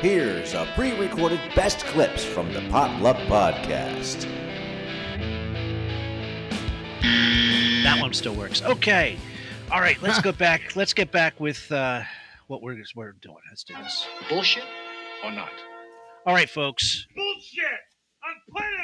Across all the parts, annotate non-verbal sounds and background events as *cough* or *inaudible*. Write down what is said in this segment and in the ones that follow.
Here's a pre recorded best clips from the Potluck Podcast. That one still works. Okay. All right, let's go back. *laughs* Let's get back with uh, what we're, we're doing. Let's do this. Bullshit or not? All right, folks. Bullshit! I'm planet bullshit!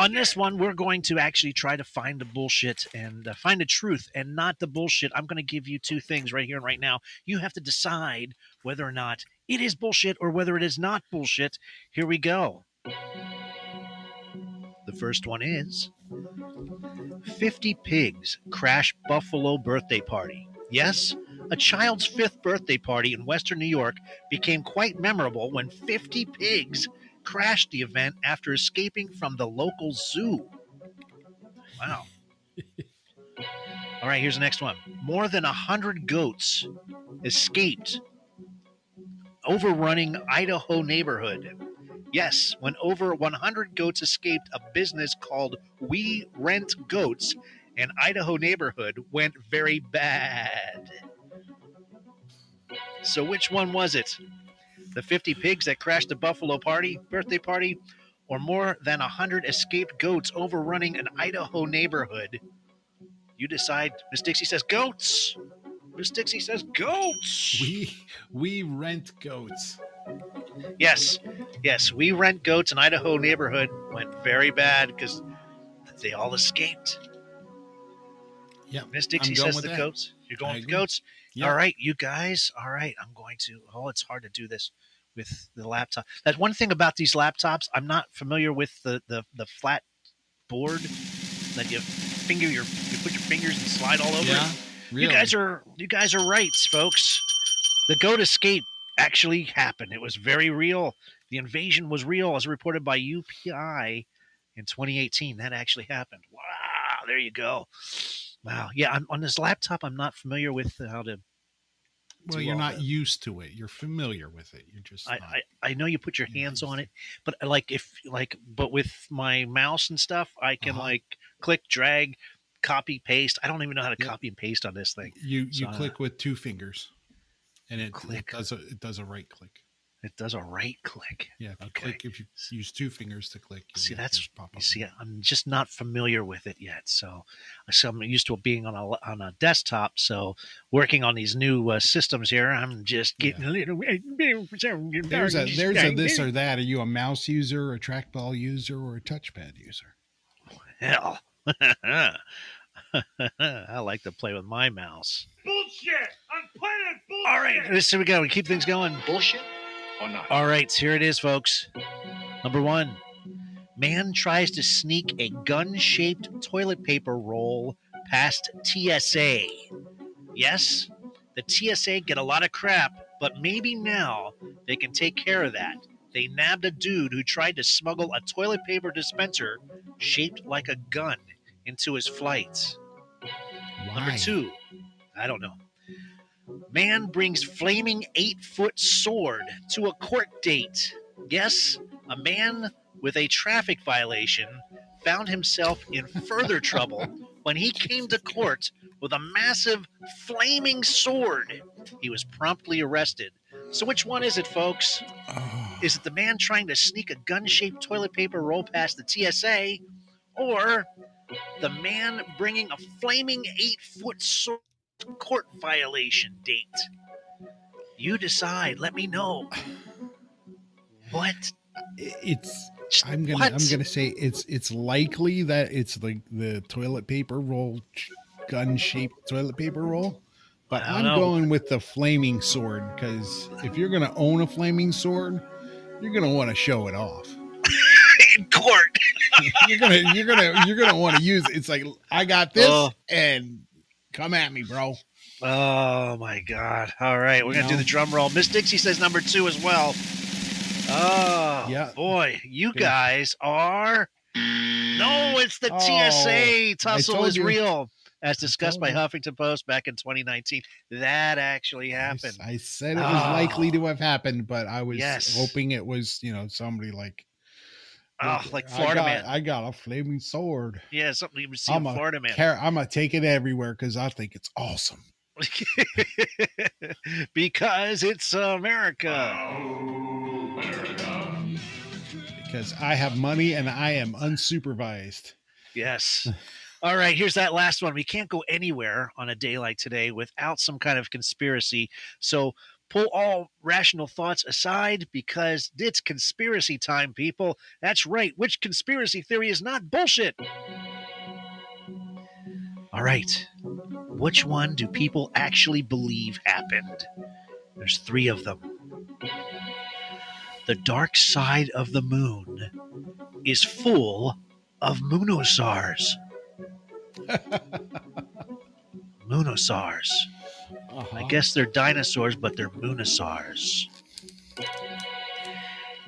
On this one, we're going to actually try to find the bullshit and uh, find the truth and not the bullshit. I'm going to give you two things right here and right now. You have to decide whether or not it is bullshit or whether it is not bullshit. Here we go. The first one is 50 pigs crash Buffalo birthday party. Yes, a child's fifth birthday party in Western New York became quite memorable when 50 pigs crashed the event after escaping from the local zoo. Wow. *laughs* All right, here's the next one. More than 100 goats escaped overrunning Idaho neighborhood. Yes, when over 100 goats escaped, a business called We Rent Goats in Idaho neighborhood went very bad. So, which one was it? The 50 pigs that crashed the Buffalo party, birthday party, or more than 100 escaped goats overrunning an Idaho neighborhood? You decide. Miss Dixie says goats. Miss Dixie says goats. We we rent goats. Yes, yes, we rent goats in Idaho neighborhood went very bad because they all escaped. Yeah, Miss Dixie says the that. goats. You're going with goats. Yeah. All right, you guys. All right, I'm going to. Oh, it's hard to do this with the laptop. That's one thing about these laptops. I'm not familiar with the the, the flat board that you finger your you put your fingers and slide all over. Yeah, really. You guys are you guys are right, folks. The goat escape actually happened. It was very real. The invasion was real, as reported by UPI in 2018. That actually happened. Wow, there you go. Wow, yeah. I'm, on this laptop, I'm not familiar with how to. well, you're not that. used to it. You're familiar with it. You're just I, not. I I know you put your hands on it, but uh, like if like but with my mouse and stuff, I can Uh-huh. like click, drag, copy, paste. I don't even know how to Yep. copy and paste on this thing. you you so, uh, click with two fingers, and it, it Click. does a it does a right click. It does a right click. Yeah, if you Okay. click if you use two fingers to click. you'll See, that's these pop you up. see, I'm just not familiar with it yet. So, so I'm used to being on a on a desktop. So, working on these new uh, systems here, I'm just getting a little. There's a there's a this or that. Are you a mouse user, a trackball user, or a touchpad user? hell. *laughs* I like to play with my mouse. Bullshit! I'm planet bullshit! All right, this here we go. We keep things going. Bullshit or not? All right, here it is, folks. Number one man tries to sneak a gun shaped toilet paper roll past TSA. Yes, the TSA get a lot of crap, but maybe now they can take care of that. They nabbed a dude who tried to smuggle a toilet paper dispenser shaped like a gun into his flights. Number two, I don't know. Man brings flaming eight foot sword to a court date. Yes, a man with a traffic violation found himself in further *laughs* trouble when he came to court with a massive flaming sword. He was promptly arrested. So, which one is it, folks? Oh, Is it the man trying to sneak a gun shaped toilet paper roll past the TSA, or the man bringing a flaming eight foot sword court violation date? You decide. Let me know. What? it's Just I'm gonna what? I'm gonna say it's it's likely that it's like the toilet paper roll, gun shaped toilet paper roll. But I don't I'm know. going with the flaming sword because if you're gonna own a flaming sword, you're gonna want to show it off. *laughs* in court. *laughs* you're gonna you're gonna you're gonna want to use it. It's like I got this Oh. and come at me, bro. Oh my god. All right, we're gonna do the drum roll. Miss Dixie says number two as well. Oh Yeah. boy, you Good. guys are No, it's the Oh, TSA. Tussle is you. real. As discussed by told Huffington Post back in 2019. That actually I happened. I said it was Oh. likely to have happened, but I was Yes. hoping it was you know somebody like Oh, like Florida I got, man. I got a flaming sword. yeah, something you would see I'm a Florida man. Car- I'm gonna take it everywhere because I think it's awesome. *laughs* because it's America. Because I have money and I am unsupervised. Yes. *laughs* All right, here's that last one. We can't go anywhere on a day like today without some kind of conspiracy. So pull all rational thoughts aside because it's conspiracy time, people. That's right. Which conspiracy theory is not bullshit? All right. Which one do people actually believe happened? There's three of them. The dark side of the moon is full of moonosaurs. *laughs* moonosaurs. Guess they're dinosaurs, but they're moonosaurs.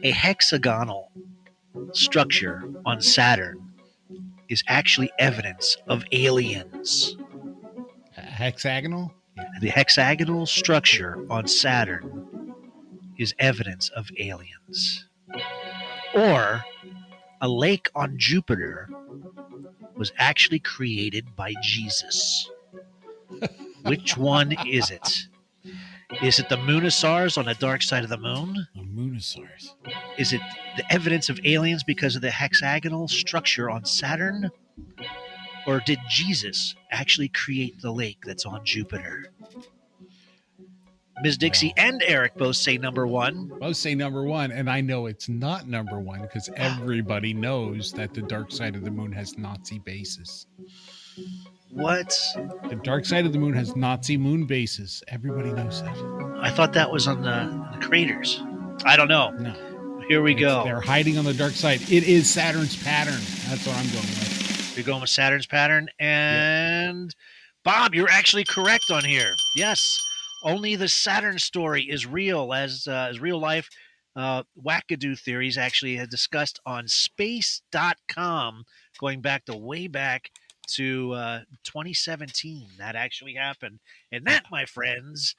A hexagonal structure on Saturn is actually evidence of aliens. hexagonal. The hexagonal structure on Saturn is evidence of aliens. Or a lake on Jupiter was actually created by Jesus. Which one is it? Is it the moonosaurs on the dark side of the moon? The moonosaurs. Is it the evidence of aliens because of the hexagonal structure on Saturn? Or did Jesus actually create the lake that's on Jupiter? Ms. Dixie and Eric both say number one. Both say number one, and I know it's not number one because everybody knows that the dark side of the moon has Nazi bases. What? The dark side of the moon has Nazi moon bases. Everybody knows that. I thought that was on the, the craters. I don't know. No. Here we It's- go. They're hiding on the dark side. It is Saturn's pattern. That's what I'm going with. You're going with Saturn's pattern. And Bob, you're actually correct on here. Yes. Only the Saturn story is real as uh, as real life uh, wackadoo theories actually had discussed on space.com going back to way back to uh, 2017 that actually happened and that my friends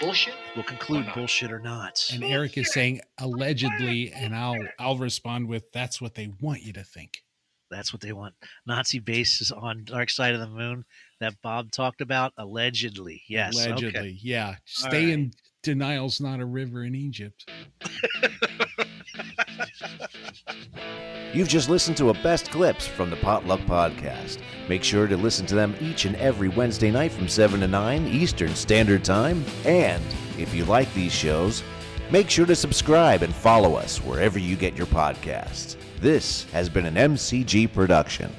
Bullshit. will conclude Or bullshit or not And Eric is saying allegedly, and I'll I'll respond with that's what they want you to think. That's what they want. Nazi bases on Dark Side of the Moon that Bob talked about allegedly. Yes. okay. allegedly, yeah. Stay right. in denial's not a river in Egypt. *laughs* You've just listened to a best clips from the Potluck Podcast. Make sure to listen to them each and every Wednesday night from 7 to 9 Eastern Standard Time. And if you like these shows, make sure to subscribe and follow us wherever you get your podcasts. This has been an MCG production.